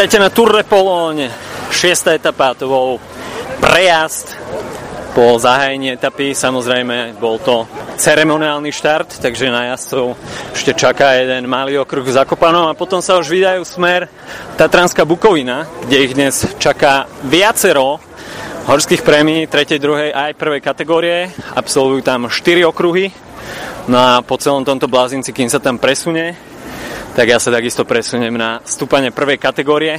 Vítajte na Tour Pologne. Šiesta etapa, to bol prejazd po zahájení etapy. Samozrejme, bol to ceremoniálny štart, takže na jazdcov ešte čaká jeden malý okruh v Zakopanom a potom sa už vydajú smer Tatranská Bukovina, kde ich dnes čaká viacero horských prémií 3., 2. aj 1. kategórie. Absolvujú tam 4 okruhy. No a po celom tomto blázinci, kým sa tam presunie, tak ja sa takisto presuniem na stúpanie prvej kategórie.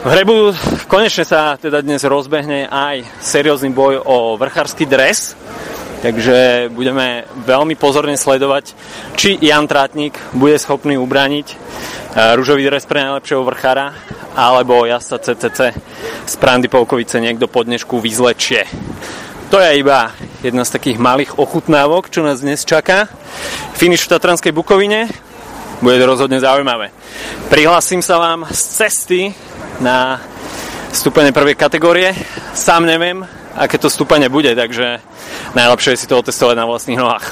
V hrebu konečne sa teda dnes rozbehne aj seriózny boj o vrchársky dres, takže budeme veľmi pozorne sledovať, či Jan Trátnik bude schopný ubraniť e, rúžový dres pre najlepšieho vrchára, alebo jazda CCC z Prandy Polkovice niekto pod dnešku vyzlečie. To je iba jedna z takých malých ochutnávok, čo nás dnes čaká. Finish v Tatranskej Bukovine, bude to rozhodne zaujímavé. Prihlasím sa vám z cesty na stúpanie prvej kategórie. Sám neviem, aké to stúpanie bude, takže najlepšie je si to otestovať na vlastných nohách.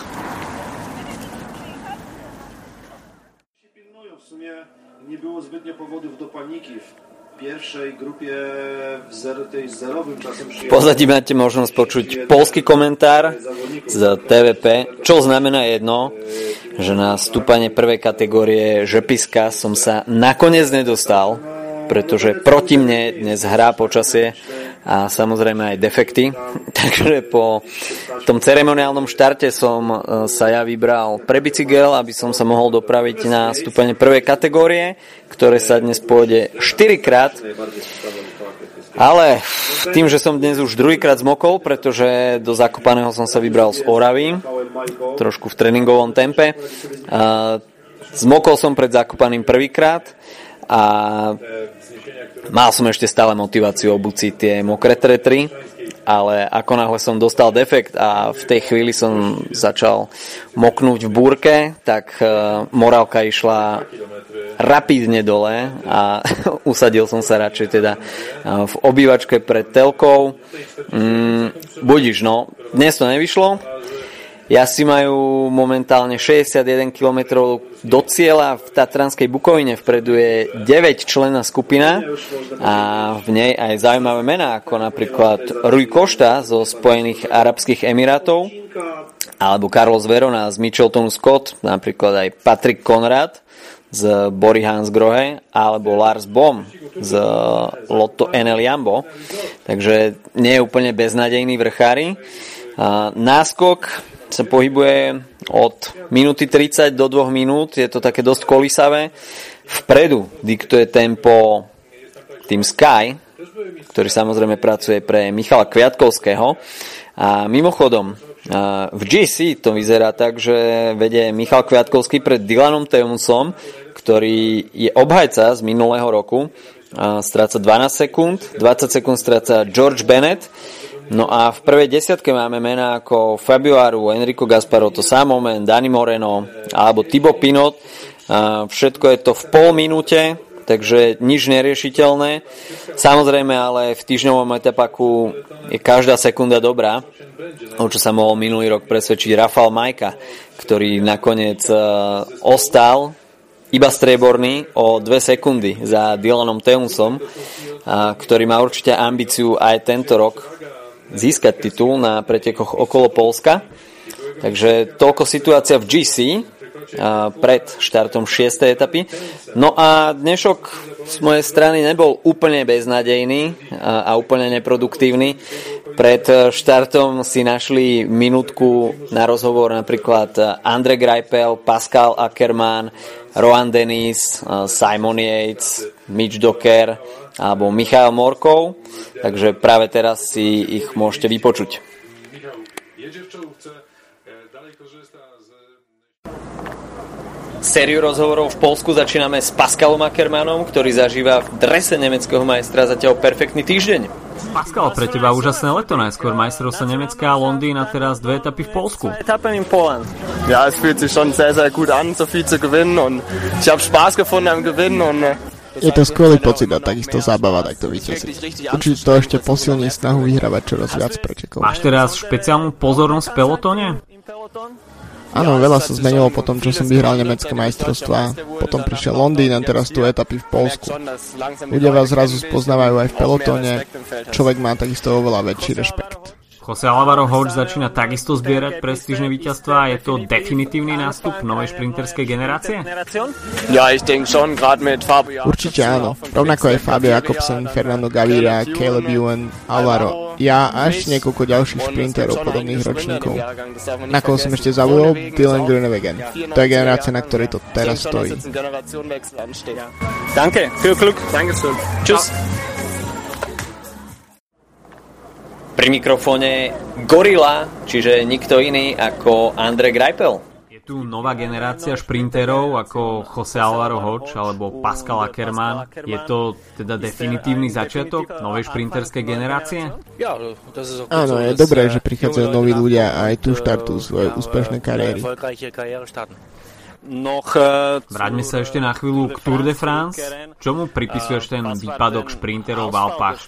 Nie zbytnio powodów do paniki w pozadí máte možnosť počuť polský komentár z TVP, čo znamená jedno, že na stúpanie prvej kategórie žepiska som sa nakoniec nedostal, pretože proti mne dnes hrá počasie a samozrejme aj defekty. Takže po tom ceremoniálnom štarte som e, sa ja vybral pre bicykel, aby som sa mohol dopraviť na stúpanie prvej kategórie, ktoré sa dnes pôjde 4 krát. Ale tým, že som dnes už druhýkrát zmokol, pretože do Zakopaného som sa vybral z Oravy, trošku v tréningovom tempe. Zmokol som pred Zakopaným prvýkrát a mal som ešte stále motiváciu obuť si tie mokré tretry, ale ako náhle som dostal defekt a v tej chvíli som začal moknúť v búrke, tak morálka išla rapidne dole a usadil som sa radšej teda v obývačke pred telkou. Mm, budiš, no. Dnes to nevyšlo. Si majú momentálne 61 km do cieľa v Tatranskej Bukovine. Vpredu je 9 člená skupina a v nej aj zaujímavé mená, ako napríklad Rui Košta zo Spojených Arabských Emirátov alebo Carlos Verona z Mitcheltonu Scott, napríklad aj Patrick Konrad z Bory Hansgrohe alebo Lars Bom z Lotto NL Jambo. Takže nie je úplne beznadejný vrchári. Náskok sa pohybuje od minúty 30 do 2 minút, je to také dosť kolisavé. Vpredu diktuje tempo tým Sky, ktorý samozrejme pracuje pre Michala Kviatkovského. A mimochodom, v GC to vyzerá tak, že vedie Michal Kviatkovský pred Dylanom Teusom, ktorý je obhajca z minulého roku. Stráca 12 sekúnd, 20 sekúnd stráca George Bennett. No a v prvej desiatke máme mená ako Fabio Aru, Enrico Gasparotto, Samomen, Dani Moreno alebo Thibaut Pinot. Všetko je to v pol minúte, takže nič neriešiteľné. Samozrejme, ale v týždňovom etapaku je každá sekunda dobrá, o čo sa mohol minulý rok presvedčiť Rafal Majka, ktorý nakoniec e, ostal iba strieborný o dve sekundy za Dylanom Teusom, ktorý má určite ambíciu aj tento rok získať titul na pretekoch okolo Polska. Takže toľko situácia v GC pred štartom 6. etapy. No a dnešok z mojej strany nebol úplne beznadejný a úplne neproduktívny. Pred štartom si našli minútku na rozhovor napríklad Andre Greipel, Pascal Ackermann, Rohan Dennis, Simon Yates, Mitch Docker alebo Michael Morkov. Takže práve teraz si ich môžete vypočuť. Sériu rozhovorov v Polsku začíname s Pascalom Ackermanom, ktorý zažíva v drese nemeckého majstra zatiaľ perfektný týždeň. Pascal, pre teba úžasné leto, najskôr majstrovstvo Nemecka a Londýn a teraz dve etapy v Polsku. Etappen in Polen. Ja, es fühlt sich schon sehr, sehr gut an, so viel zu gewinnen und ich habe Spaß gefunden am Gewinnen und Je to skvelý pocit a takisto zábava takto vyťaziť. Určite to ešte posilní snahu vyhrávať čoraz viac pretekov. Máš teraz špeciálnu pozornosť v pelotone? Áno, veľa sa zmenilo po tom, čo som vyhral nemecké majstrovstvá. Potom prišiel Londýn a teraz tu etapy v Polsku. Ľudia vás zrazu spoznávajú aj v pelotóne. Človek má takisto oveľa väčší rešpekt. Jose Alvaro Hodge začína takisto zbierať prestížne víťazstva a je to definitívny nástup novej šprinterskej generácie? Určite áno. Rovnako aj Fabio Jakobsen, Fernando Gaviria, Caleb Ewan, Alvaro. Ja a až niekoľko ďalších šprinterov podobných ročníkov. Na koho som ešte zabudol? Dylan Groenewegen. To je generácia, na ktorej to teraz stojí. Danke, viel Glück. Dankeschön. Tschüss. Pri mikrofóne Gorila, čiže nikto iný ako Andre Greipel. Je tu nová generácia šprinterov ako Jose Alvaro Hodge alebo Pascal Ackermann. Je to teda definitívny začiatok novej šprinterskej generácie? Áno, je dobré, že prichádzajú noví ľudia a aj tu štartujú svoje úspešné kariéry. Uh, Vráťme sa ešte na chvíľu k Tour de France. Čomu pripisuješ ten výpadok šprinterov v Alpách?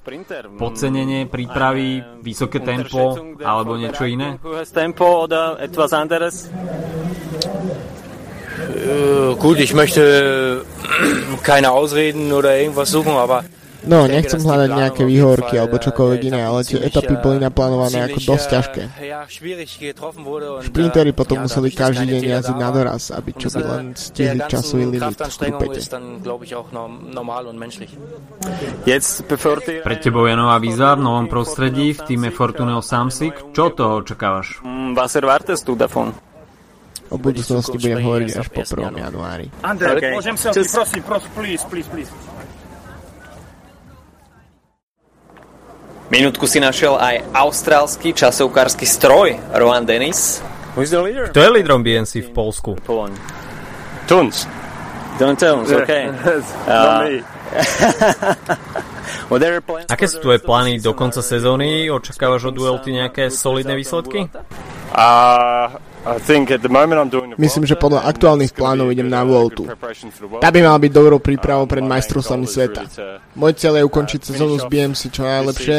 Podcenenie prípravy, vysoké tempo alebo niečo iné? Äh, gut, ich möchte keine Ausreden oder irgendwas suchen, aber No, nechcem hľadať nejaké výhovorky alebo čokoľvek iné, ale tie etapy boli naplánované ako dosť ťažké. Šprintery potom museli každý deň jazdiť na doraz, aby čo by len stihli časový limit v grupete. Pre tebou je nová výzva v novom prostredí v týme Fortuneo Samsic. Čo toho očakávaš? Was erwartest du davon? O budúcnosti budem hovoriť až po 1. januári. Andrej, Okay. môžem sa prosím, prosím, please, please, please. Minútku si našiel aj austrálsky časovkársky stroj Rowan Dennis. Kto je lídrom BNC v Polsku? Tuns. Don't tell us, okay. Not me. Well, there are plans Aké sú tvoje plány do konca sezóny? Očakávaš od Duelty nejaké solidné výsledky? Uh, Myslím, že podľa aktuálnych plánov idem na Vueltu. Tá by mala byť dobrou prípravou pred majstrovstvami sveta. Môj cieľ je ukončiť sezónu s BMC čo najlepšie,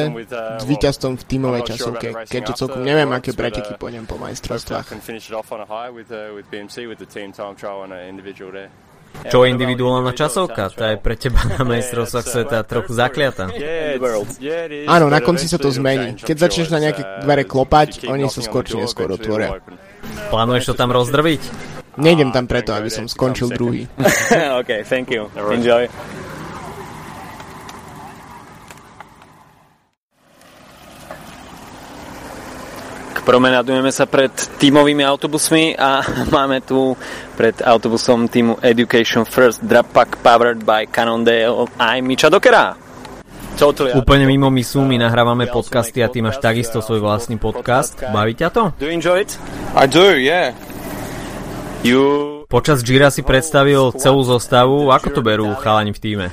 s víťazstvom v tímovej časovke, keďže celkom neviem, aké preteky pôjdem po majstrovstvách. Čo je individuálna časovka? Tá je pre teba na majstrovstvách sveta trochu zakliata. Áno, na konci sa to zmení. Keď začneš na nejaké dvere klopať, oni sa skôr či neskôr otvoria. Plánuješ to tam rozdrviť? Nejdem tam preto, aby som skončil druhý. okay, thank you. Enjoy. Promenadujeme sa pred tímovými autobusmi a máme tu pred autobusom týmu Education First Drop Pack powered by Cannondale aj Miča Dokera. Totally. Úplne mimo misu my nahrávame podcasty a ty máš takisto svoj vlastný podcast. Baví ťa to? Do you enjoy it? I do, yeah. You... Počas Gira si predstavil celú zostavu. Ako to berú chalani v týme?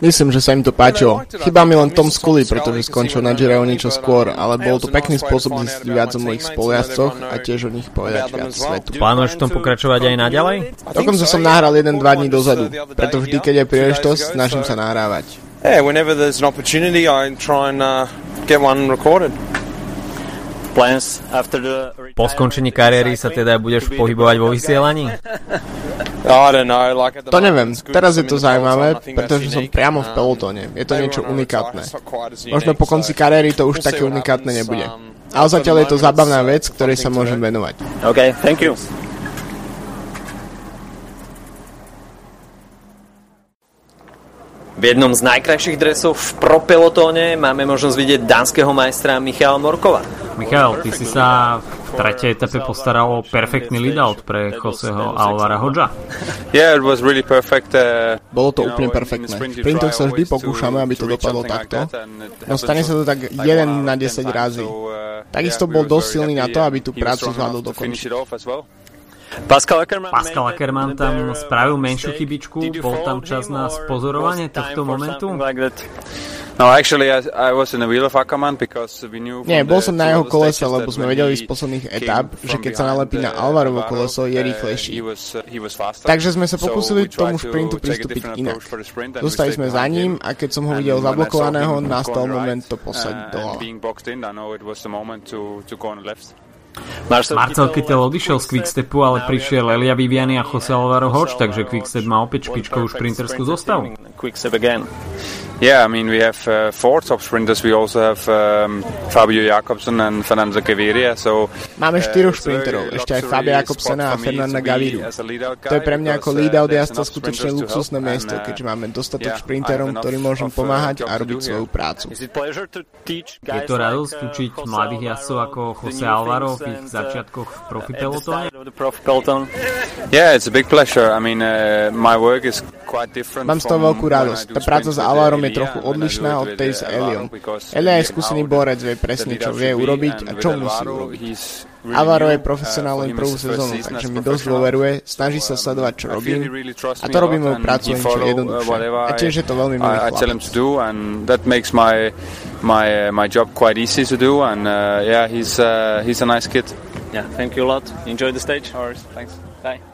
Myslím, že sa im to páčilo. Chýba mi len Tom Scully, pretože skončil na Gire o niečo skôr, ale bol to pekný spôsob zistiť viac o mojich spolujazdcoch a tiež o nich povedať viac svetu. Plánuješ v tom pokračovať aj naďalej? Dokonca som nahral 1-2 dní dozadu, preto vždy, keď je príležitosť, snažím sa nahrávať. Yeah, whenever there's an opportunity, I try and uh, get one recorded. Po skončení kariéry sa teda budeš pohybovať vo vysielaní? To neviem, teraz je to zaujímavé, pretože som priamo v pelotóne. Je to niečo unikátne. Možno po konci kariéry to už také unikátne nebude. Um, Ale zatiaľ je to zábavná vec, ktorej sa môžem venovať. Okay, thank you. V jednom z najkrajších dresov v propelotóne máme možnosť vidieť dánskeho majstra Michala Morkova. Michal, ty si sa v tretej etape postaral o perfektný lead-out pre Joseho Alvara Hodža. Yeah, it was really perfect. Uh, Bolo to úplne perfektné. V sprintoch sa vždy pokúšame, aby to dopadlo takto. No stane sa to tak like 1 one na out of 10 10 razy. uh, Takisto bol dosť silný na to, aby tú prácu zvládol to Pascal Ackermann, Pascal Ackermann tam spravil menšiu chybičku, bol tam čas na or spozorovanie tohto momentu. No, actually, I, I was in the wheel of Ackerman because we knew Nie, bol som na jeho kolese, lebo sme vedeli z posledných etap, že keď sa nalepí na Alvarovo koleso, je rýchlejší. Takže sme sa pokúsili tomu šprintu pristúpiť inak. Zostali sme za ním a keď som ho videl zablokovaného, nastal moment to poslať dole. Marcel Kittel odišiel z Quickstepu, ale prišiel Elia Viviani a Jose Alvaro Hoč, takže Quickstep má opäť špičkovú šprinterskú zostavu. Yeah, I mean we have uh, four top sprinters. We also have um, Fabio Jakobsen and Fernando Gaviria. So Máme štyroch šprinterov, ešte aj Fabio Jakobsena a Fernanda Gaviria. To je pre mňa ako lead-out jazda skutočne luxusné miesto, keďže máme dostatok šprinterom, ktorí môžem pomáhať a robiť svoju prácu. Je to radosť učiť mladých jazdcov ako Jose Alvaro v ich začiatkoch v profi pelotone? Yeah, it's a big pleasure. I mean, uh, my work is quite different Mám z toho veľkú radosť. Tá práca s Alvarom je trochu odlišná od tej s Eliom. Elia je skúsený borec, vie presne, čo vie urobiť a čo musí urobiť. Alvaro je profesionál len prvú sezónu, takže mi dosť dôveruje, snaží sa sledovať, čo robím a to robí moju prácu len čo jednoduchšie. A tiež je to veľmi milý chlapec. uh, uh, yeah he's uh, he's a nice kid yeah thank you a lot enjoy the stage Alright, thanks bye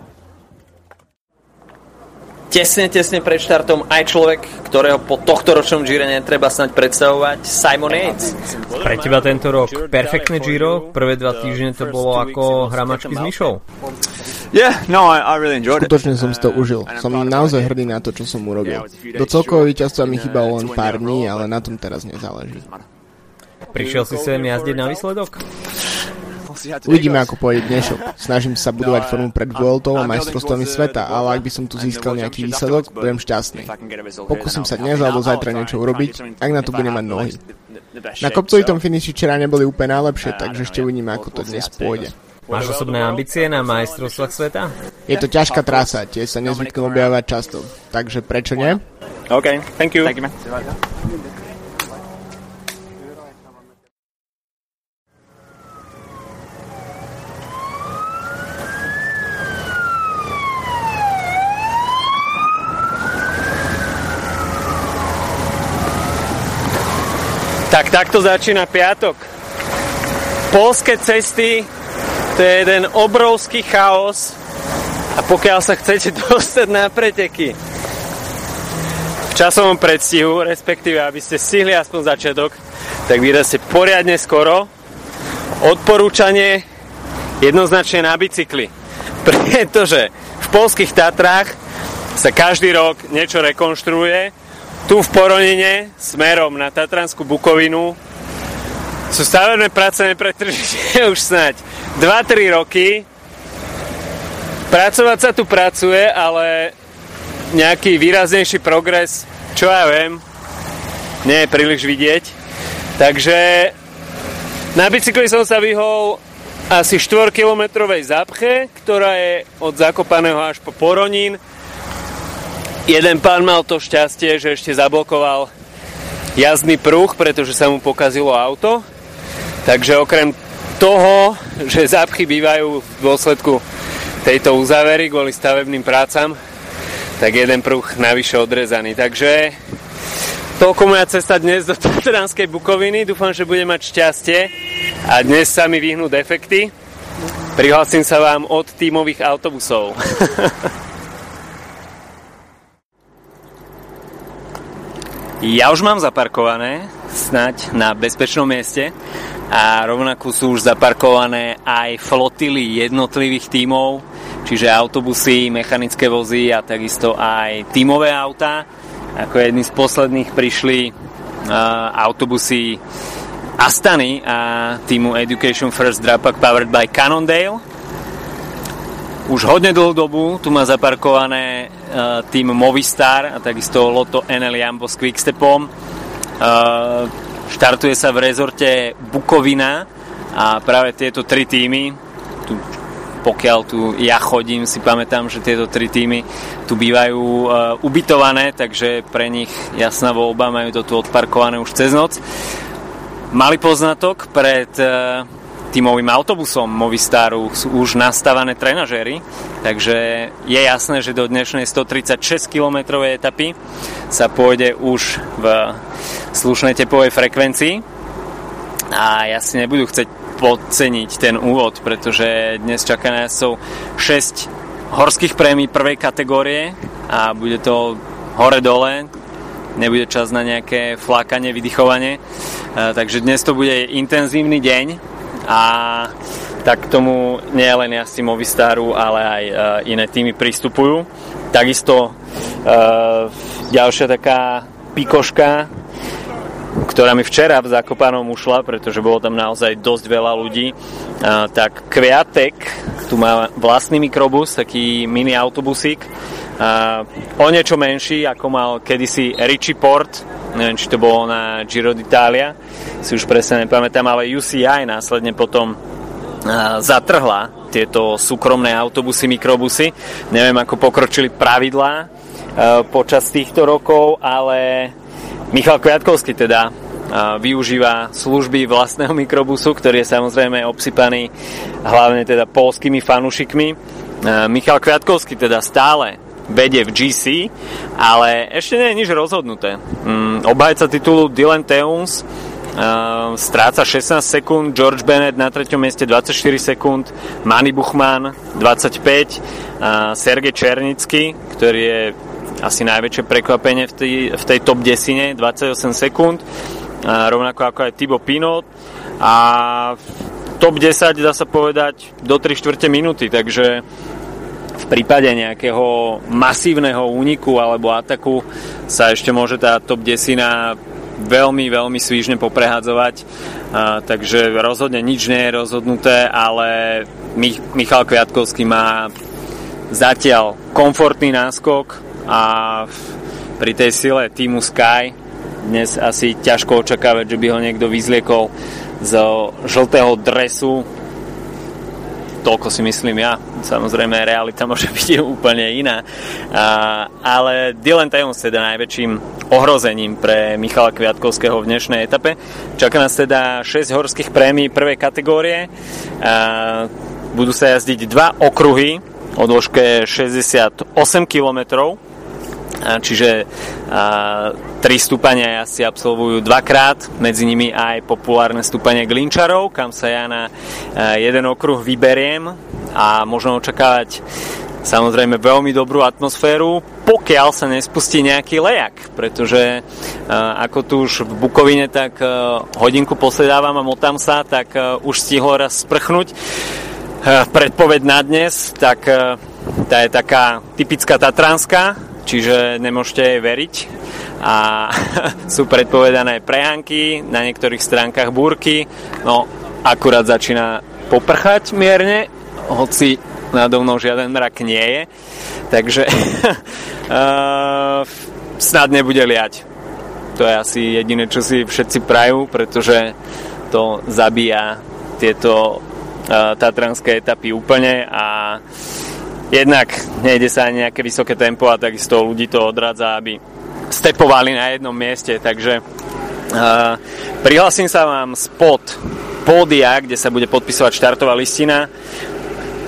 tesne, tesne pred štartom aj človek, ktorého po tohto ročnom Gire netreba snať predstavovať, Simon Yates. Pre teba tento rok perfektné Giro, prvé dva týždne to bolo ako hramačky s myšou. Yeah, no, I, I really enjoyed it. Skutočne som si to užil. Som naozaj hrdý na to, čo som urobil. Do celkového víťazstva mi chýbalo len pár dní, ale na tom teraz nezáleží. Prišiel si sem jazdiť na výsledok? Uvidíme, ako pôjde dnešok. Snažím sa budovať formu pred Vueltou a majstrovstvami sveta, ale ak by som tu získal nejaký výsledok, budem šťastný. Pokúsim sa dnes alebo zajtra niečo urobiť, ak na to budem mať nohy. Na kopcovitom finiši včera neboli úplne najlepšie, takže ešte uvidíme, ako to dnes pôjde. Máš osobné ambície na majstrovstvách sveta? Je to ťažká trasa, tie sa nezvyknú objavovať často. Takže prečo nie? OK, thank you. Thank you Tak takto začína piatok. Polské cesty, to je jeden obrovský chaos a pokiaľ sa chcete dostať na preteky v časovom predstihu, respektíve aby ste stihli aspoň začiatok, tak vyrazte poriadne skoro. Odporúčanie jednoznačne na bicykli. Pretože v polských Tatrách sa každý rok niečo rekonštruuje tu v Poronine smerom na Tatranskú Bukovinu sú stavebné práce nepretržite už snáď 2-3 roky. Pracovať sa tu pracuje, ale nejaký výraznejší progres, čo ja viem, nie je príliš vidieť. Takže na bicykli som sa vyhol asi 4-kilometrovej zápche, ktorá je od Zakopaného až po Poronín Jeden pán mal to šťastie, že ešte zablokoval jazdný pruh, pretože sa mu pokazilo auto. Takže okrem toho, že zápchy bývajú v dôsledku tejto uzávery kvôli stavebným prácam, tak jeden pruh navyše odrezaný. Takže toľko moja cesta dnes do Tatranskej Bukoviny. Dúfam, že budem mať šťastie a dnes sa mi vyhnú defekty. Prihlásim sa vám od tímových autobusov. Ja už mám zaparkované, snať na bezpečnom mieste a rovnako sú už zaparkované aj flotily jednotlivých tímov, čiže autobusy, mechanické vozy a takisto aj tímové autá. Ako jedni z posledných prišli uh, autobusy Astany a týmu Education First Drapak powered by Cannondale už hodne dlhú dobu tu má zaparkované uh, tým Movistar a takisto Loto NL Jambo s Quickstepom. Uh, štartuje sa v rezorte Bukovina a práve tieto tri týmy, tu, pokiaľ tu ja chodím, si pamätám, že tieto tri týmy tu bývajú uh, ubytované, takže pre nich jasná voľba, majú to tu odparkované už cez noc. Mali poznatok pred uh, tímovým autobusom Movistaru sú už nastavené trenažéry, takže je jasné, že do dnešnej 136 km etapy sa pôjde už v slušnej tepovej frekvencii. A ja si nebudú chcieť podceniť ten úvod, pretože dnes čaká nás sú 6 horských prémií prvej kategórie a bude to hore-dole, nebude čas na nejaké flákanie, vydychovanie. Takže dnes to bude intenzívny deň a tak k tomu nie len jazdci Movistaru, ale aj iné týmy pristupujú. Takisto ďalšia taká pikoška ktorá mi včera v Zakopanom ušla, pretože bolo tam naozaj dosť veľa ľudí, a, tak Kviatek tu má vlastný mikrobus, taký mini autobusík, o niečo menší, ako mal kedysi Richie Port, neviem, či to bolo na Giro d'Italia, si už presne nepamätám, ale UCI následne potom a, zatrhla tieto súkromné autobusy, mikrobusy. Neviem, ako pokročili pravidlá počas týchto rokov, ale Michal Kviatkovský teda využíva služby vlastného mikrobusu, ktorý je samozrejme obsypaný hlavne teda polskými fanúšikmi. Michal Kviatkovský teda stále vedie v GC, ale ešte nie je nič rozhodnuté. Mm, obhajca titulu Dylan Teuns stráca 16 sekúnd, George Bennett na treťom mieste 24 sekúnd, Manny Buchmann 25, Sergej Černický, ktorý je asi najväčšie prekvapenie v tej, v tej top desine, 28 sekúnd, a rovnako ako aj Thibaut Pinot a top 10 dá sa povedať do 3 čtvrte minúty, takže v prípade nejakého masívneho úniku alebo ataku sa ešte môže tá top 10 veľmi, veľmi svížne poprehadzovať. Takže rozhodne nič nie je rozhodnuté, ale Mich- Michal Kviatkovský má zatiaľ komfortný náskok, a pri tej sile týmu Sky dnes asi ťažko očakávať, že by ho niekto vyzliekol zo žltého dresu toľko si myslím ja. Samozrejme, realita môže byť úplne iná. A, ale Dylan Teuns teda najväčším ohrozením pre Michala Kviatkovského v dnešnej etape. Čaká nás teda 6 horských prémií prvej kategórie. A, budú sa jazdiť dva okruhy o dĺžke 68 kilometrov čiže tri stúpania asi absolvujú dvakrát, medzi nimi aj populárne stúpanie Glinčarov, kam sa ja na jeden okruh vyberiem a možno očakávať samozrejme veľmi dobrú atmosféru, pokiaľ sa nespustí nejaký lejak, pretože ako tu už v Bukovine tak hodinku posedávam a motám sa, tak už stihlo raz sprchnúť predpoveď na dnes, tak tá je taká typická tatranská, čiže nemôžete jej veriť. A sú predpovedané prehánky, na niektorých stránkach búrky, no akurát začína poprchať mierne, hoci nado mnou žiaden mrak nie je, takže uh, snad nebude liať. To je asi jediné, čo si všetci prajú, pretože to zabíja tieto uh, tatranské etapy úplne a jednak nejde sa ani nejaké vysoké tempo a takisto ľudí to odradza, aby stepovali na jednom mieste, takže uh, prihlasím sa vám spod pódia, kde sa bude podpisovať štartová listina.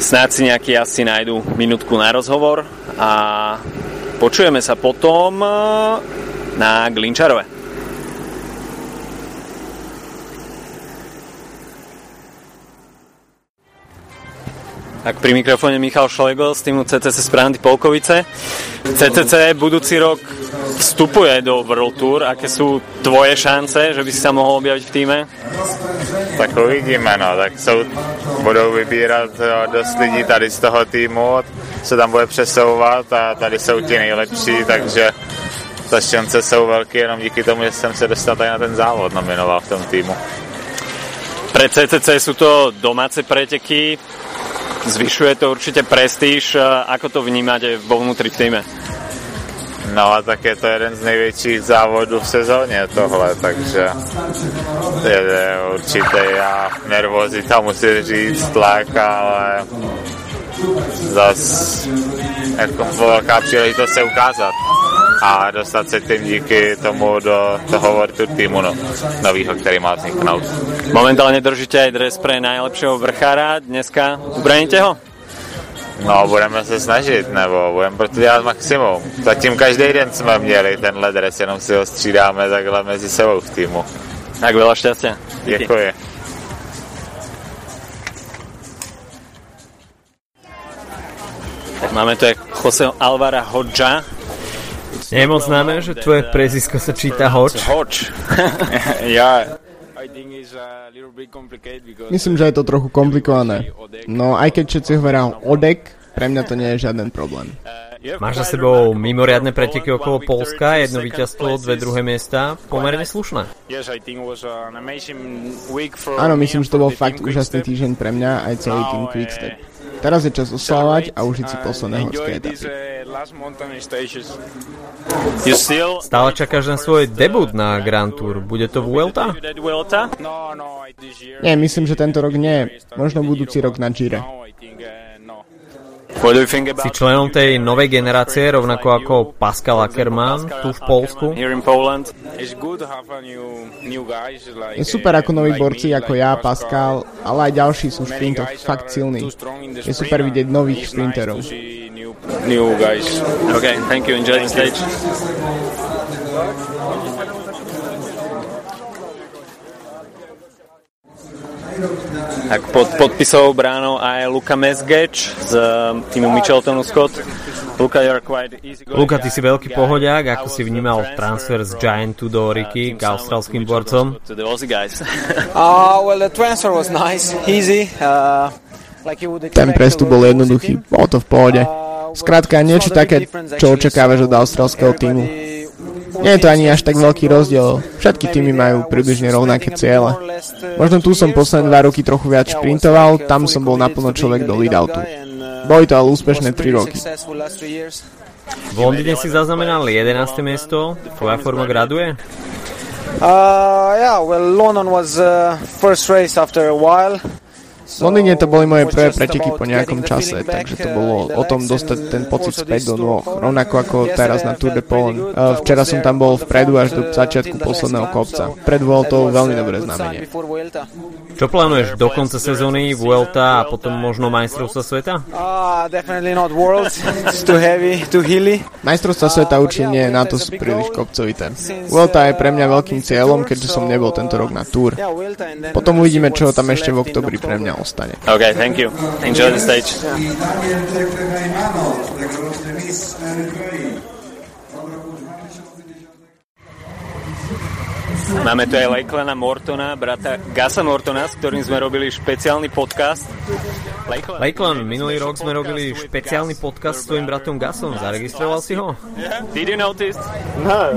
Snáď si nejaký asi nájdu minútku na rozhovor a počujeme sa potom na Glinčarove. Tak pri mikrofóne Michal Šlegel z týmu CCC Sprandy Polkovice. CCC budúci rok vstupuje do World Tour. Aké sú tvoje šance, že by si sa mohol objaviť v týme? Tak uvidíme, no. Tak jsou, budou vybírat dost lidí tady z toho týmu, se tam bude přesouvat a tady jsou ti nejlepší, takže ta šance jsou velké jenom díky tomu, že jsem se dostal tady na ten závod nominoval v tom týmu. Pre CCC sú to domáce preteky, Zvyšuje to určite prestíž. Ako to vnímáte vo vnútri v týme? No a tak je to jeden z největších závodů v sezóně tohle, takže je určitě já nervozita musím říct, tlak, ale zas jako velká příležitost se ukázat. A dostat se tím díky tomu do toho World Tour týmu no, novýho, který má vzniknout. Momentálně držíte aj dres pre najlepšieho vrchára. Dneska ubraníte ho? No, budeme se snažit, nebo budeme pro to dělat maximum. Zatím každý den jsme měli tenhle dres, jenom si ho střídáme takhle mezi sebou v týmu. Tak veľa šťastia. Děkuji. Tak máme tu aj Jose Alvara Hodža. Je moc známe, že tvoje prezisko sa číta Hodge. Hodge. ja, Myslím, že je to trochu komplikované. No aj keď všetci hovoria Odek, pre mňa to nie je žiaden problém. Máš za sebou mimoriadne preteky okolo Polska, jedno víťazstvo, dve druhé miesta, pomerne slušné. Áno, myslím, že to bol fakt úžasný týždeň pre mňa aj celý tým Quickstep. Teraz je čas oslavovať a užiť si posledné horské etapy. Stále čakáš na svoj debut na Grand Tour. Bude to Vuelta? Nie, myslím, že tento rok nie. Možno budúci rok na Gire. Si členom tej novej generácie, rovnako ako Pascal Ackermann tu v Polsku. Je super ako noví borci ako ja, Pascal, ale aj ďalší sú v šprintoch fakt silní. Je super vidieť nových šprinterov. New guys. Okay, thank you. Enjoy the stage. Tak pod podpisovou bránou aj Luka Mesgeč z um, týmu Micheltonu Scott. Luka, you're quite easy Luka, ty si veľký pohodiak, ako si vnímal transfer z Giantu do Riky k australským borcom? Uh, well, the transfer was nice, easy. Uh, Ten prestup bol jednoduchý, bolo to v pohode. Skrátka, niečo také, čo očakávaš od australského týmu. Nie je to ani až tak veľký rozdiel. Všetky týmy majú približne rovnaké ciele. Možno tu som posledné dva roky trochu viac šprintoval, tam som bol naplno človek do leadoutu. Boli to ale úspešné 3 roky. V Londýne si zaznamenal 11. miesto, tvoja forma graduje? Uh, yeah, well, London was uh, first race after a while. V Londýne to boli moje prvé preteky po nejakom čase, takže to bolo o tom dostať ten pocit späť do nôh, rovnako ako teraz na Tour de Polen. Včera som tam bol vpredu až do začiatku posledného kopca. Pred Vueltou veľmi dobré znamenie. Čo plánuješ do konca sezóny, Vuelta a potom možno majstrovstva sveta? Definitely not Worlds, it's too heavy, too hilly. Majstrovstva sveta určite nie, na to sú príliš kopcovité. Vuelta je pre mňa veľkým cieľom, keďže som nebol tento rok na Tour. Potom uvidíme, čo tam ešte v oktobri pre mňa ostane. Okay, thank you. Enjoy the stage. Máme tu aj Lejklana Mortona, brata Gasa Mortona, s ktorým sme robili špeciálny podcast. Lakeland, minulý rok sme robili špeciálny podcast s tvojim bratom Gasom. Zaregistroval si ho? Did you notice? No.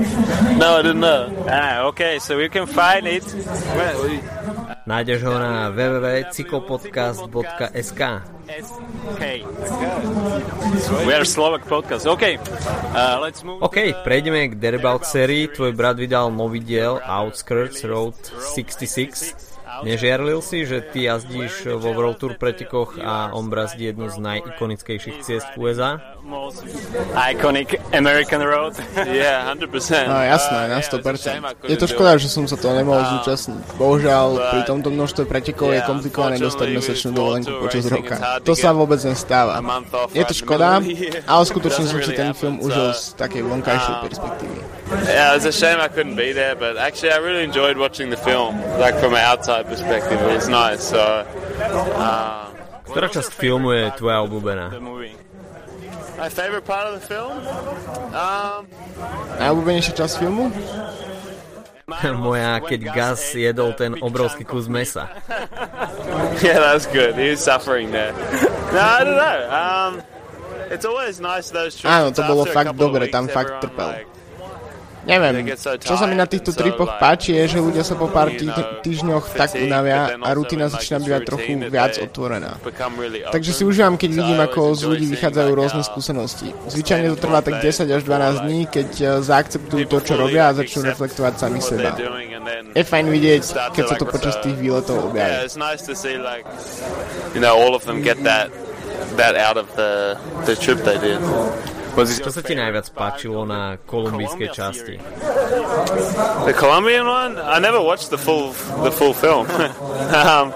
No, I didn't know. Ah, okay, so you can find it. Well, Nájdeš ho na. OK, uh. OK, prejdeme k Derbaut sérii. Tvoj brat vydal nový diel Outskirts Road 66 Nežiarlil si, že ty jazdíš vo World Tour pretekoch a on brazdí jednu z najikonickejších ciest v USA? Iconic American Road. yeah, 100%. No jasné, na 100%. Je to škoda, že som sa toho nemohol zúčastniť. Bohužiaľ, pri tomto množstve pretekov je komplikované dostať mesačnú dovolenku počas roka. To sa vôbec nestáva. Je to škoda, ale skutočne som si ten film užil z takej vonkajšej perspektívy. Yeah, it's a shame I couldn't be there, but actually I really enjoyed watching the film, like from an outside perspective. It was nice. So, uh, Ktorá časť filmu je tvoja obľúbená? My favorite part of the film? Um, Najobľúbenejšia časť filmu? Moja, keď Gus jedol ten obrovský kus mesa. yeah, that's good. He was suffering there. no, I don't know. Um, it's always nice those trips Áno, to bolo fakt dobre, tam fakt trpel. like, Neviem, čo sa mi na týchto tripoch páči je, že ľudia sa po pár tý- týždňoch tak unavia a rutina začína bývať trochu viac otvorená. Takže si užívam, keď vidím, ako z ľudí vychádzajú rôzne skúsenosti. Zvyčajne to trvá tak 10 až 12 dní, keď eh, zaakceptujú to, čo robia a začnú reflektovať sami seba. Je fajn vidieť, keď sa to počas tých výletov objaví. Yeah, it's nice to see like you know all of them get that that out of the the trip they did. Čo sa ti najviac páčilo na kolumbijskej časti? The Colombian one? I never watched the full the full film. um,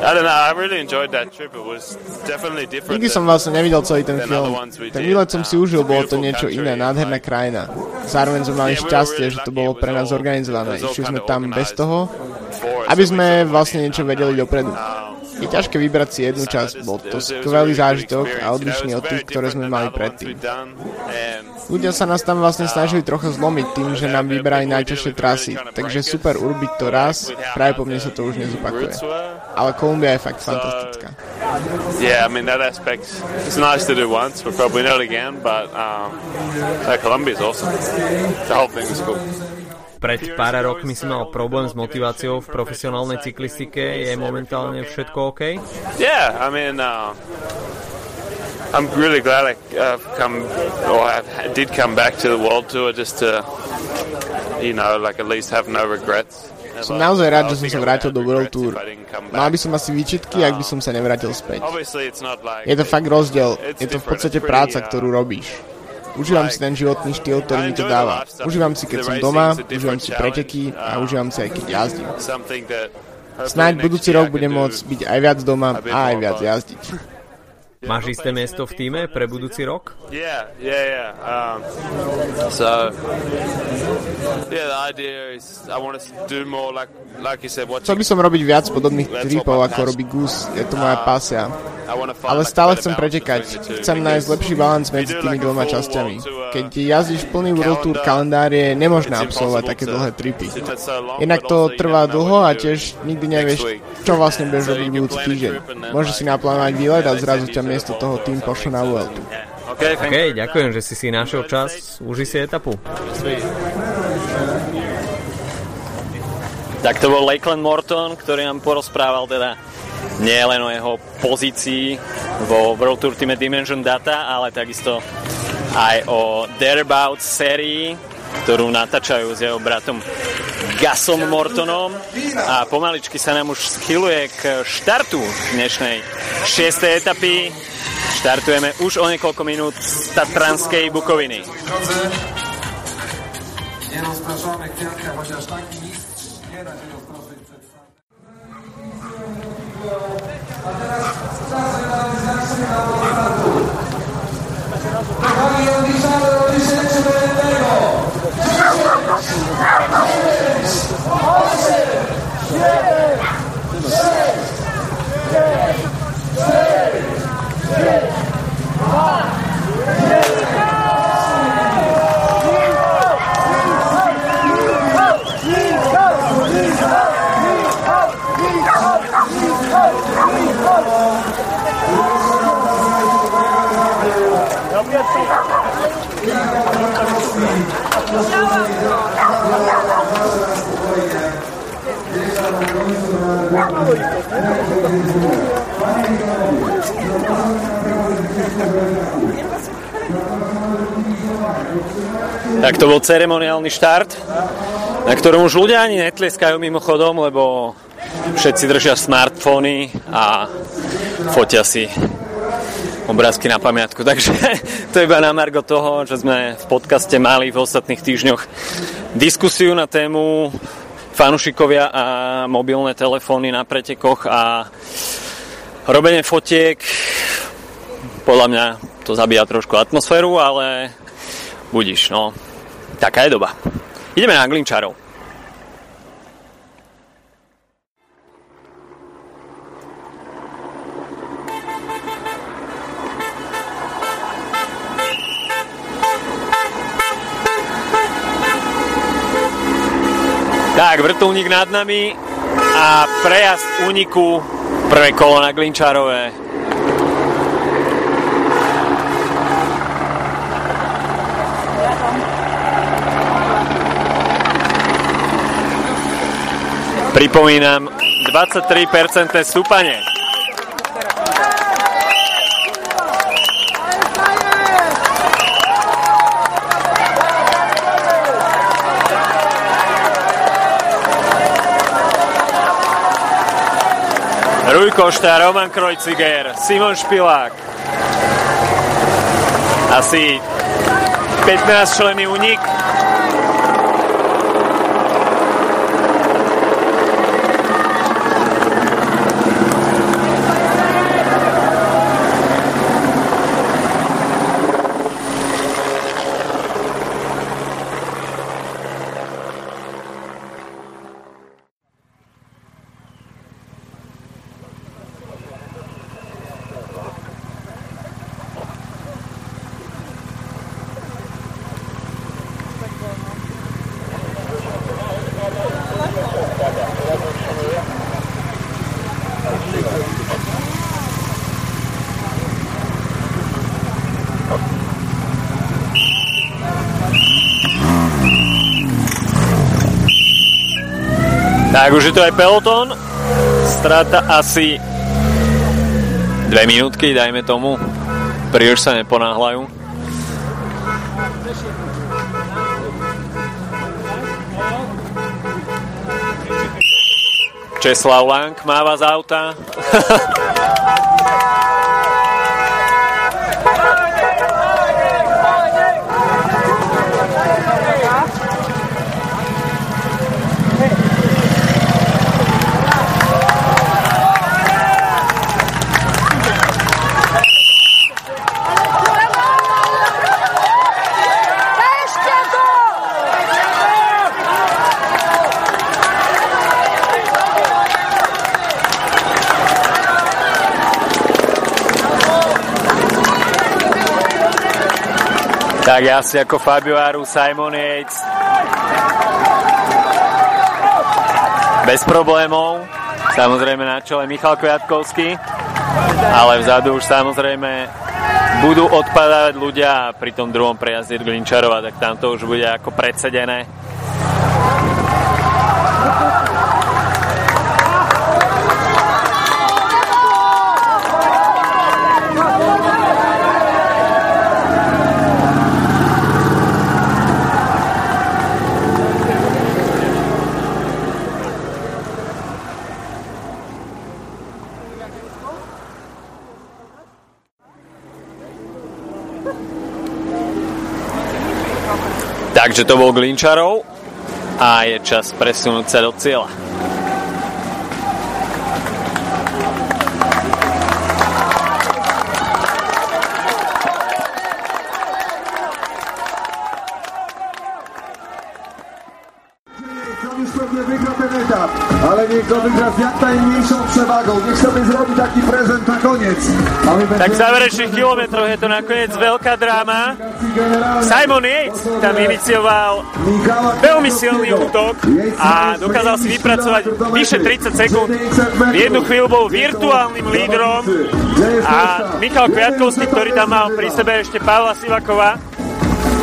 I don't know, I really enjoyed that trip. It was definitely different. Nikdy som vlastne nevidel celý ten film. Ten výlet som si užil, bolo to niečo iné, nádherná krajina. Zároveň sme mali šťastie, že to bolo pre nás zorganizované. Išli sme tam bez toho, aby sme vlastne niečo vedeli dopredu. Je ťažké vybrať si jednu časť, bol to skvelý zážitok a odlišný od tých, ktoré sme mali predtým. Ľudia sa nás tam vlastne snažili trocha zlomiť tým, že nám vyberali najčastšie trasy, takže super urobiť to raz, práve po mne sa to už nezopakuje. Ale Kolumbia je fakt fantastická. Yeah, I mean that aspect it's nice to do once, but probably not again. But um, Colombia is awesome. The whole thing is cool. Pred pár rokmi si mal problém s motiváciou v profesionálnej cyklistike. Je momentálne všetko OK? Yeah, I mean, uh, I'm really glad I uh, come, or I did come back to the World Tour just to, you know, like at least have no regrets. Som naozaj rád, že som sa vrátil do World Tour. Mal by som asi výčitky, ak by som sa nevrátil späť. Je to fakt rozdiel. Je to v podstate práca, ktorú robíš. Užívam si ten životný štýl, ktorý mi to dáva. Užívam si, keď som doma, užívam si preteky a užívam si aj keď jazdím. Snáď budúci rok budem môcť byť aj viac doma a aj viac jazdiť. Máš isté miesto v týme pre budúci rok? Um. Chcel by som robiť viac podobných tripov, ako robí Gus. Je to moja pasia. Ale stále chcem pretekať. Chcem nájsť lepší balans medzi tými dvoma časťami. Keď jazdíš plný World Tour kalendár, je nemožné absolvovať také dlhé tripy. Inak to trvá dlho a tiež nikdy nevieš, čo vlastne budeš robiť budúci týždeň. Môžeš si naplánovať výlet a zrazu ťa miesto toho tým pošle na Vueltu. OK, ďakujem, že si si našiel čas. Uži si etapu. Tak to bol Lakeland Morton, ktorý nám porozprával teda nie len o jeho pozícii vo World Tour Team Dimension Data, ale takisto aj o Thereabouts sérii, ktorú natáčajú s jeho bratom Gasom Mortonom a pomaličky sa nám už schyluje k štartu dnešnej 6. etapy. Štartujeme už o niekoľko minút z Tatranskej Bukoviny. A teraz czas realizacji na startu. Drogi odliczamy do 1001. 10, 8, 7, 6, 5, 4, 3, 2, 1. Tak to bol ceremoniálny štart, na ktorom už ľudia ani netlieskajú mimochodom, lebo všetci držia smartfóny a fotia si obrázky na pamiatku. Takže to iba na margo toho, že sme v podcaste mali v ostatných týždňoch diskusiu na tému fanušikovia a mobilné telefóny na pretekoch a robenie fotiek podľa mňa to zabíja trošku atmosféru, ale budíš, no. Taká je doba. Ideme na Glinčarov. Tak, vrtulník nad nami a prejazd úniku prvé kolo na Glinčarové Pripomínam, 23% stúpanie. Rúj Košta, Roman Krojciger, Simon Špilák. Asi 15 člený unik. Tak už je to aj peloton. Strata asi dve minútky, dajme tomu. Príliš sa neponáhľajú. Česlav Lang máva z auta. Tak asi ako Fabio Aru, Simon Yates. Bez problémov. Samozrejme na čele Michal Kviatkovský. Ale vzadu už samozrejme budú odpadávať ľudia a pri tom druhom prejazde Glinčarova, tak tam to už bude ako predsedené. Takže to bol Glinčarov a je čas presunúť sa do cieľa. Vyhrá s jak najmniejszą przewagą. Niech sobie zrobi taki prezent na koniec. Tak záverečných kilometroch je to nakoniec veľká dráma. Simon Yates tam inicioval veľmi silný útok a dokázal si vypracovať vyše 30 sekúnd. V jednu chvíľu bol virtuálnym lídrom a Michal Kviatkovský, ktorý tam mal pri sebe ešte Pavla Sivakova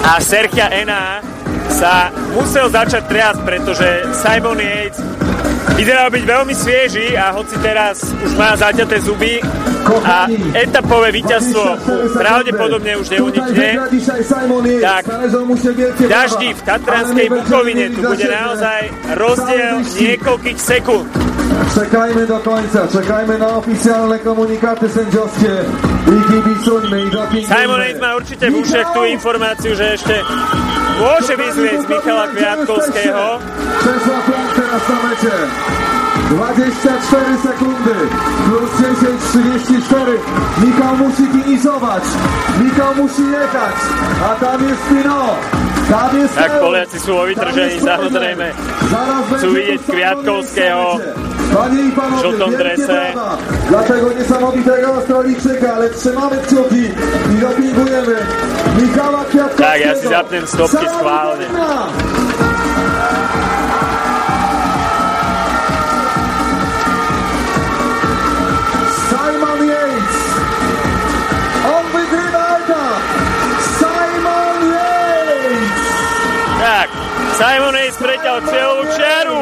a Serkia Ena sa musel začať triasť, pretože Simon Yates vyzeral byť veľmi svieži a hoci teraz už má zaťaté zuby a etapové víťazstvo pravdepodobne už neunikne, tak daždi v Tatranskej Bukovine tu bude naozaj rozdiel niekoľkých sekúnd. Czekajmy do końca, czekajmy na oficjalne komunikaty sędziowskie. Simon Yates má určite v ušiach tú informáciu, že ešte môže vyzvieť z Michala Kviatkovského. Na mecie. 24 sekundy plus 10, 34. Michał musi finizować. Michał musi jechać. A tam jest Pino. Tam jest Tak Poliaci sú vo vytržení, samozrejme. Chcú vidieť Kviatkovského v žltom drese. Dla tego niesamowitego Australijczyka, ale trzymamy kciuki i dopingujemy Michała Kwiatkowskiego. Tak, ja si zapnem stopky schválne. Simon Yates preťal cieľovú čiaru.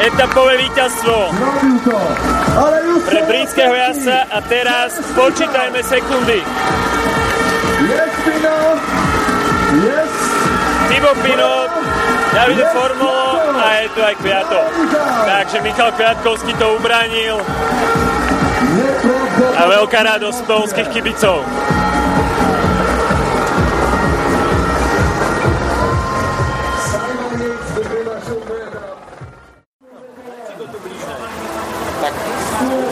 Etapové víťazstvo pre britského jazdca a teraz počítajme sekundy. Jest Pino. Jest. Thibaut Pinot, Davide Formolo a je tu aj Kviato. Takže Michal Kviatkovský to ubránil a veľká radosť polských kibicov.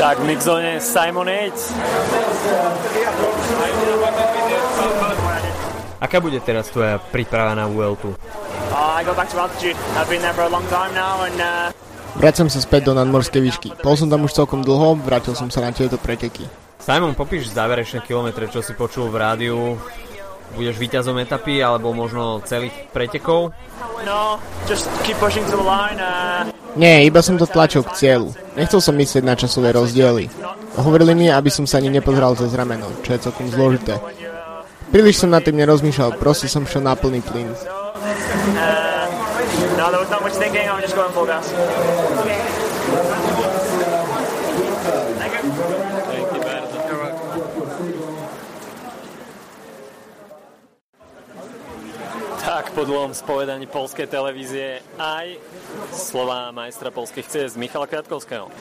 Tak v mixzone Simon Yates. Aká bude teraz tvoja príprava na Vueltu? Uh, uh... Vracam sa späť do nadmorskej výšky. Bol som tam už celkom dlho, vrátil som sa na tieto preteky. Simon, popíš záverečné kilometre, čo si počul v rádiu. Budeš víťazom etapy alebo možno celých pretekov? No, just keep pushing to the line. Uh... Nie, iba som to tlačil k cieľu. Nechcel som myslieť na časové rozdiely. Hovorili mi, aby som sa ani nepozrel cez rameno, čo je celkom zložité. Príliš som nad tým nerozmýšľal, proste som šiel na plný plyn. Uh, no, there was not much thinking, I'm just going full gas. Tak, po dlhom spovedaní polskej televízie aj slova majstra polských ciest Michala Kwiatkowskiego.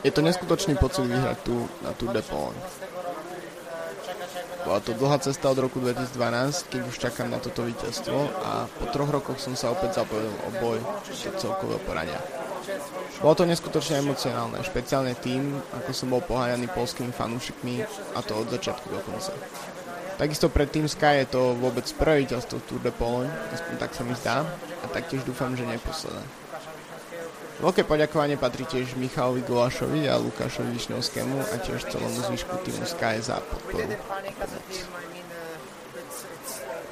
Je to neskutočný pocit vyhrať tu na Tour de Pologne. Bola to dlhá cesta od roku 2012, keď už čakám na toto víťazstvo a po troch rokoch som sa opäť zapojil o boj do celkového porania. Bolo to neskutočne emocionálne, špeciálne tým, ako som bol poháňaný polskými fanúšikmi a to od začiatku do konca. Takisto pre Team Sky je to vôbec prvé víťazstvo Tour de Pologne, aspoň tak sa mi zdá, a taktiež dúfam, že neposledné. Veľké poďakovanie patrí tiež Michalovi Golašovi a Lukášovi Višňovskému a tiež celomu zvyšku týmu Sky za podporu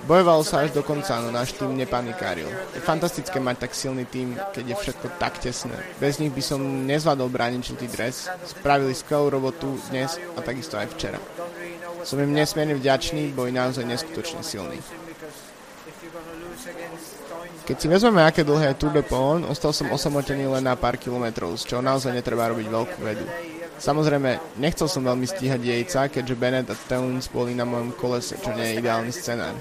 Bojoval sa až do konca, no náš tým nepanikáril. Je fantastické mať tak silný tým, keď je všetko tak tesné. Bez nich by som nezvládol brániť žltý dres. Spravili skvelú robotu dnes a takisto aj včera. Som im nesmierne vďačný, boli naozaj neskutočne silní. Keď si vezmeme, aké dlhé je Tour de Pont, ostal som osamotený len na pár kilometrov, z čoho naozaj netreba robiť veľkú vedu. Samozrejme, nechcel som veľmi stíhať jejca, keďže Bennett a Towns boli na mojom kolese, čo nie je ideálny scenár.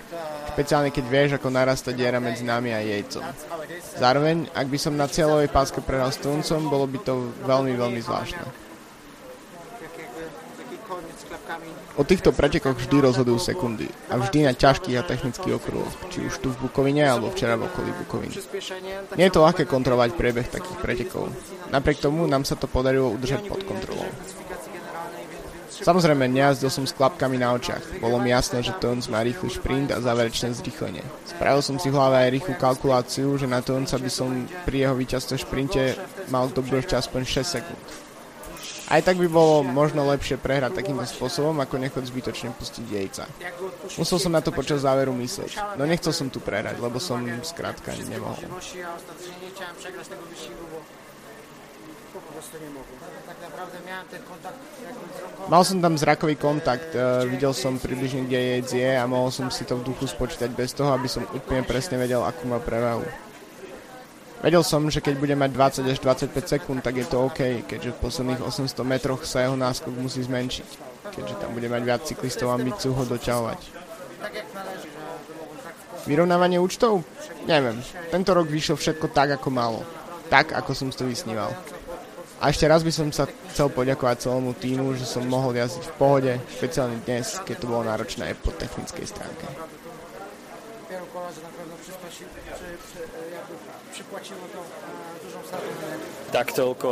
Špeciálne keď vieš, ako narasta diera medzi nami a jejcom. Zároveň, ak by som na cieľovej páske prehral s Townsom, bolo by to veľmi, veľmi zvláštne. O týchto pretekoch vždy rozhodujú sekundy a vždy na ťažkých a technických okruhoch, či už tu v Bukovine alebo včera v okolí Bukoviny. Nie je to ľahké kontrolovať priebeh takých pretekov. Napriek tomu nám sa to podarilo udržať pod kontrolou. Samozrejme, nejazdil som s klapkami na očiach. Bolo mi jasné, že Tones má rýchly šprint a záverečné zrýchlenie. Spravil som si v aj rýchlu kalkuláciu, že na Tonesa by som pri jeho víťazstve šprinte mal dobrý čas aspoň 6 sekúnd. Aj tak by bolo možno lepšie prehrať takýmto spôsobom, ako nechod zbytočne pustiť jejca. Musel som na to počas záveru myslieť, no nechcel som tu prehrať, lebo som skrátka nemohol. Mal som tam zrakový kontakt, uh, videl som približne, kde jejc je a mohol som si to v duchu spočítať bez toho, aby som úplne presne vedel, akú má prevahu. Vedel som, že keď bude mať 20 až 25 sekúnd, tak je to OK, keďže v posledných 800 metroch sa jeho náskok musí zmenšiť, keďže tam bude mať viac cyklistov ambíciu ho doťahovať. Vyrovnávanie účtov? Neviem. Tento rok vyšlo všetko tak, ako malo. Tak, ako som si to vysníval. A ešte raz by som sa chcel poďakovať celému týmu, že som mohol jazdiť v pohode, špeciálne dnes, keď to bolo náročné po technickej stránke. Tak toľko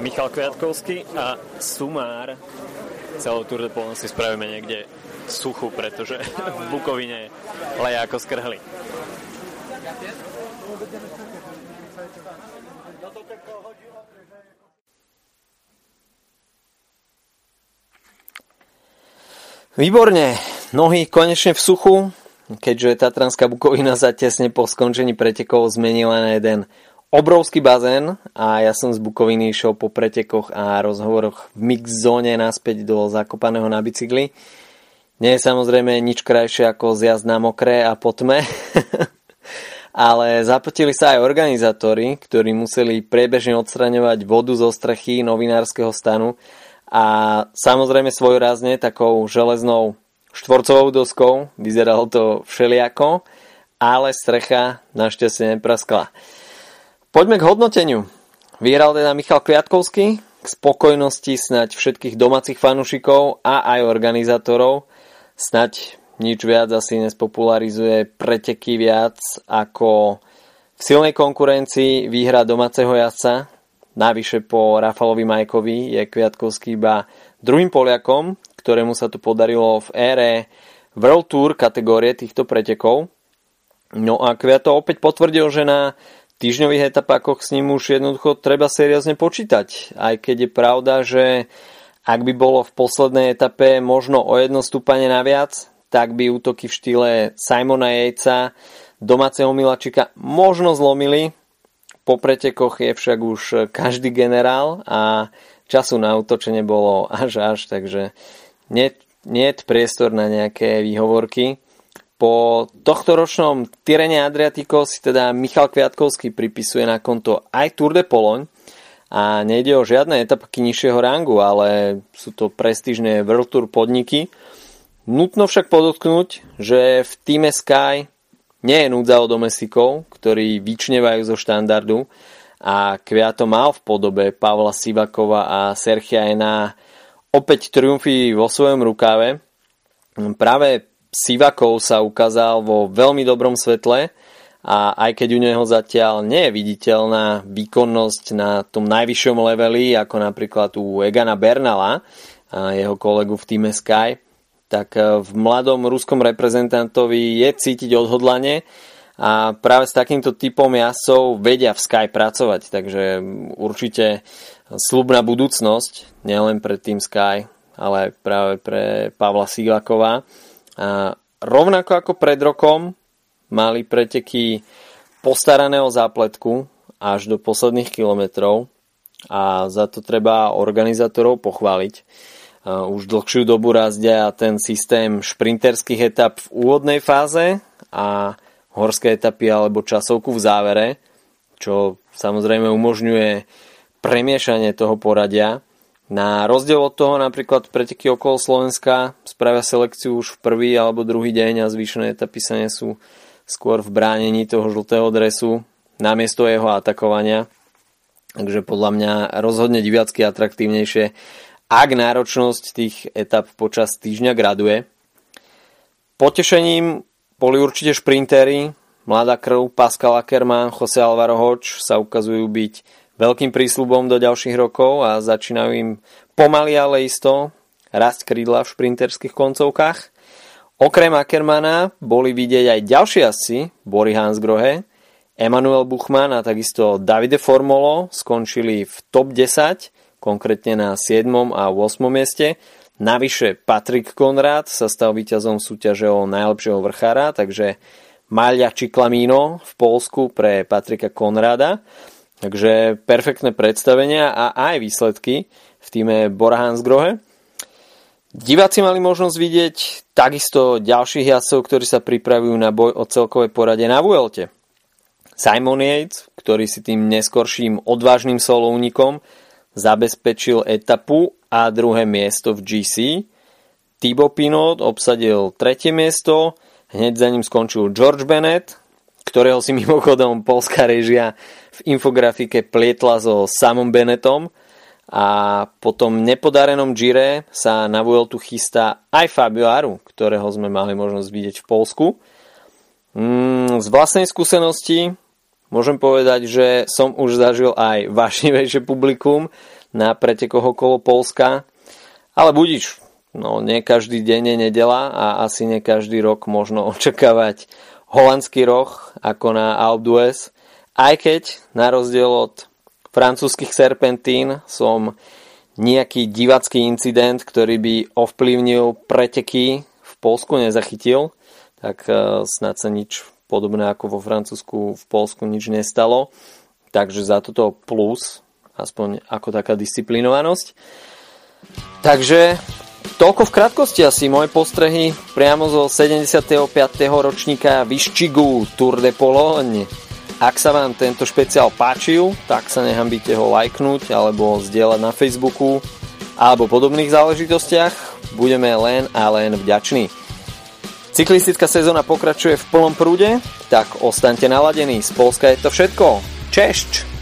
Michal Kviatkovský a sumár. Celou Tour de Pologne si spravíme niekde suchu, pretože v Bukovine leje ako skrhli. Výborne, nohy konečne v suchu, keďže Tatranská Bukovina sa tesne po skončení pretekov zmenila na jeden obrovský bazén a ja som z Bukoviny išiel po pretekoch a rozhovoroch v mix zóne naspäť do Zakopaného na bicykli. Nie je samozrejme nič krajšie ako zjazd na mokré a potme, ale zapotili sa aj organizátori, ktorí museli priebežne odstraňovať vodu zo strechy novinárskeho stanu a samozrejme svojrázne takou železnou štvorcovou doskou, vyzeralo to všeliako, ale strecha našťastie nepraskla. Poďme k hodnoteniu. Vyhral teda Michal Kviatkovský k spokojnosti snať všetkých domácich fanúšikov a aj organizátorov. Snať nič viac asi nespopularizuje preteky viac ako v silnej konkurencii výhra domáceho jazdca, navyše po Rafalovi Majkovi je Kviatkovský iba druhým Poliakom, ktorému sa to podarilo v ére World Tour kategórie týchto pretekov. No a Kviato opäť potvrdil, že na týždňových etapákoch s ním už jednoducho treba seriózne počítať. Aj keď je pravda, že ak by bolo v poslednej etape možno o jedno stúpanie naviac, tak by útoky v štýle Simona Jejca, domáceho Milačika možno zlomili. Po pretekoch je však už každý generál a času na útočenie bolo až až, takže nie, nie je priestor na nejaké výhovorky. Po tohto ročnom Tyrene Adriatico si teda Michal Kviatkovský pripisuje na konto aj Tour de Poloň a nejde o žiadne etapky nižšieho rangu, ale sú to prestížne World Tour podniky. Nutno však podotknúť, že v týme Sky nie je núdza o domestikov, ktorí vyčnevajú zo štandardu a Kviato mal v podobe Pavla Sivakova a Serchia Ena opäť triumfy vo svojom rukáve. Práve Sivakov sa ukázal vo veľmi dobrom svetle a aj keď u neho zatiaľ nie je viditeľná výkonnosť na tom najvyššom leveli, ako napríklad u Egana Bernala, a jeho kolegu v týme Sky, tak e, v mladom ruskom reprezentantovi je cítiť odhodlanie a práve s takýmto typom jazdcov vedia v Sky pracovať, takže určite slubná budúcnosť, nielen pre tým Sky, ale práve pre Pavla Siglaková. A rovnako ako pred rokom mali preteky postaraného zápletku až do posledných kilometrov a za to treba organizátorov pochváliť. Už dlhšiu dobu razdia ten systém šprinterských etap v úvodnej fáze a horské etapy alebo časovku v závere, čo samozrejme umožňuje premiešanie toho poradia na rozdiel od toho napríklad preteky okolo Slovenska spravia selekciu už v prvý alebo druhý deň a zvyšné etapy sa nesú skôr v bránení toho žltého dresu namiesto jeho atakovania. Takže podľa mňa rozhodne diviacky atraktívnejšie, ak náročnosť tých etap počas týždňa graduje. Potešením boli určite šprintery, mladá krv Pascal Ackermann, Jose Alvaro Hoč sa ukazujú byť veľkým prísľubom do ďalších rokov a začínajú im pomaly ale isto rast krídla v šprinterských koncovkách. Okrem Ackermana boli vidieť aj ďalší asi, Bory Hansgrohe, Emanuel Buchmann a takisto Davide Formolo skončili v top 10, konkrétne na 7. a 8. mieste. Navyše Patrik Konrad sa stal víťazom súťaže o najlepšieho vrchára, takže Malia Čiklamino v Polsku pre Patrika Konrada. Takže perfektné predstavenia a aj výsledky v týme Bora Hansgrohe. Diváci mali možnosť vidieť takisto ďalších jazdcov, ktorí sa pripravujú na boj o celkové porade na Vuelte. Simon Yates, ktorý si tým neskorším odvážnym solovníkom zabezpečil etapu a druhé miesto v GC. Thibaut Pinot obsadil tretie miesto, hneď za ním skončil George Bennett, ktorého si mimochodom polská režia v infografike plietla so samom Benetom a po tom nepodarenom Gire sa na Vueltu chystá aj Fabio Aru, ktorého sme mali možnosť vidieť v Polsku. Mm, z vlastnej skúsenosti môžem povedať, že som už zažil aj vášnivejšie publikum na pretekoch okolo Polska, ale budiš, no nie každý deň je nedela a asi nie každý rok možno očakávať holandský roh ako na Alpe d'Huez, aj keď na rozdiel od francúzskych serpentín som nejaký divacký incident, ktorý by ovplyvnil preteky v Polsku nezachytil, tak e, snad sa nič podobné ako vo Francúzsku v Polsku nič nestalo. Takže za toto plus, aspoň ako taká disciplinovanosť. Takže Toľko v krátkosti asi moje postrehy priamo zo 75. ročníka Vyščigu Tour de Pologne. Ak sa vám tento špeciál páčil, tak sa nehambíte ho lajknúť alebo zdieľať na Facebooku alebo podobných záležitostiach. Budeme len a len vďační. Cyklistická sezóna pokračuje v plnom prúde, tak ostaňte naladení. Z Polska je to všetko. Češť!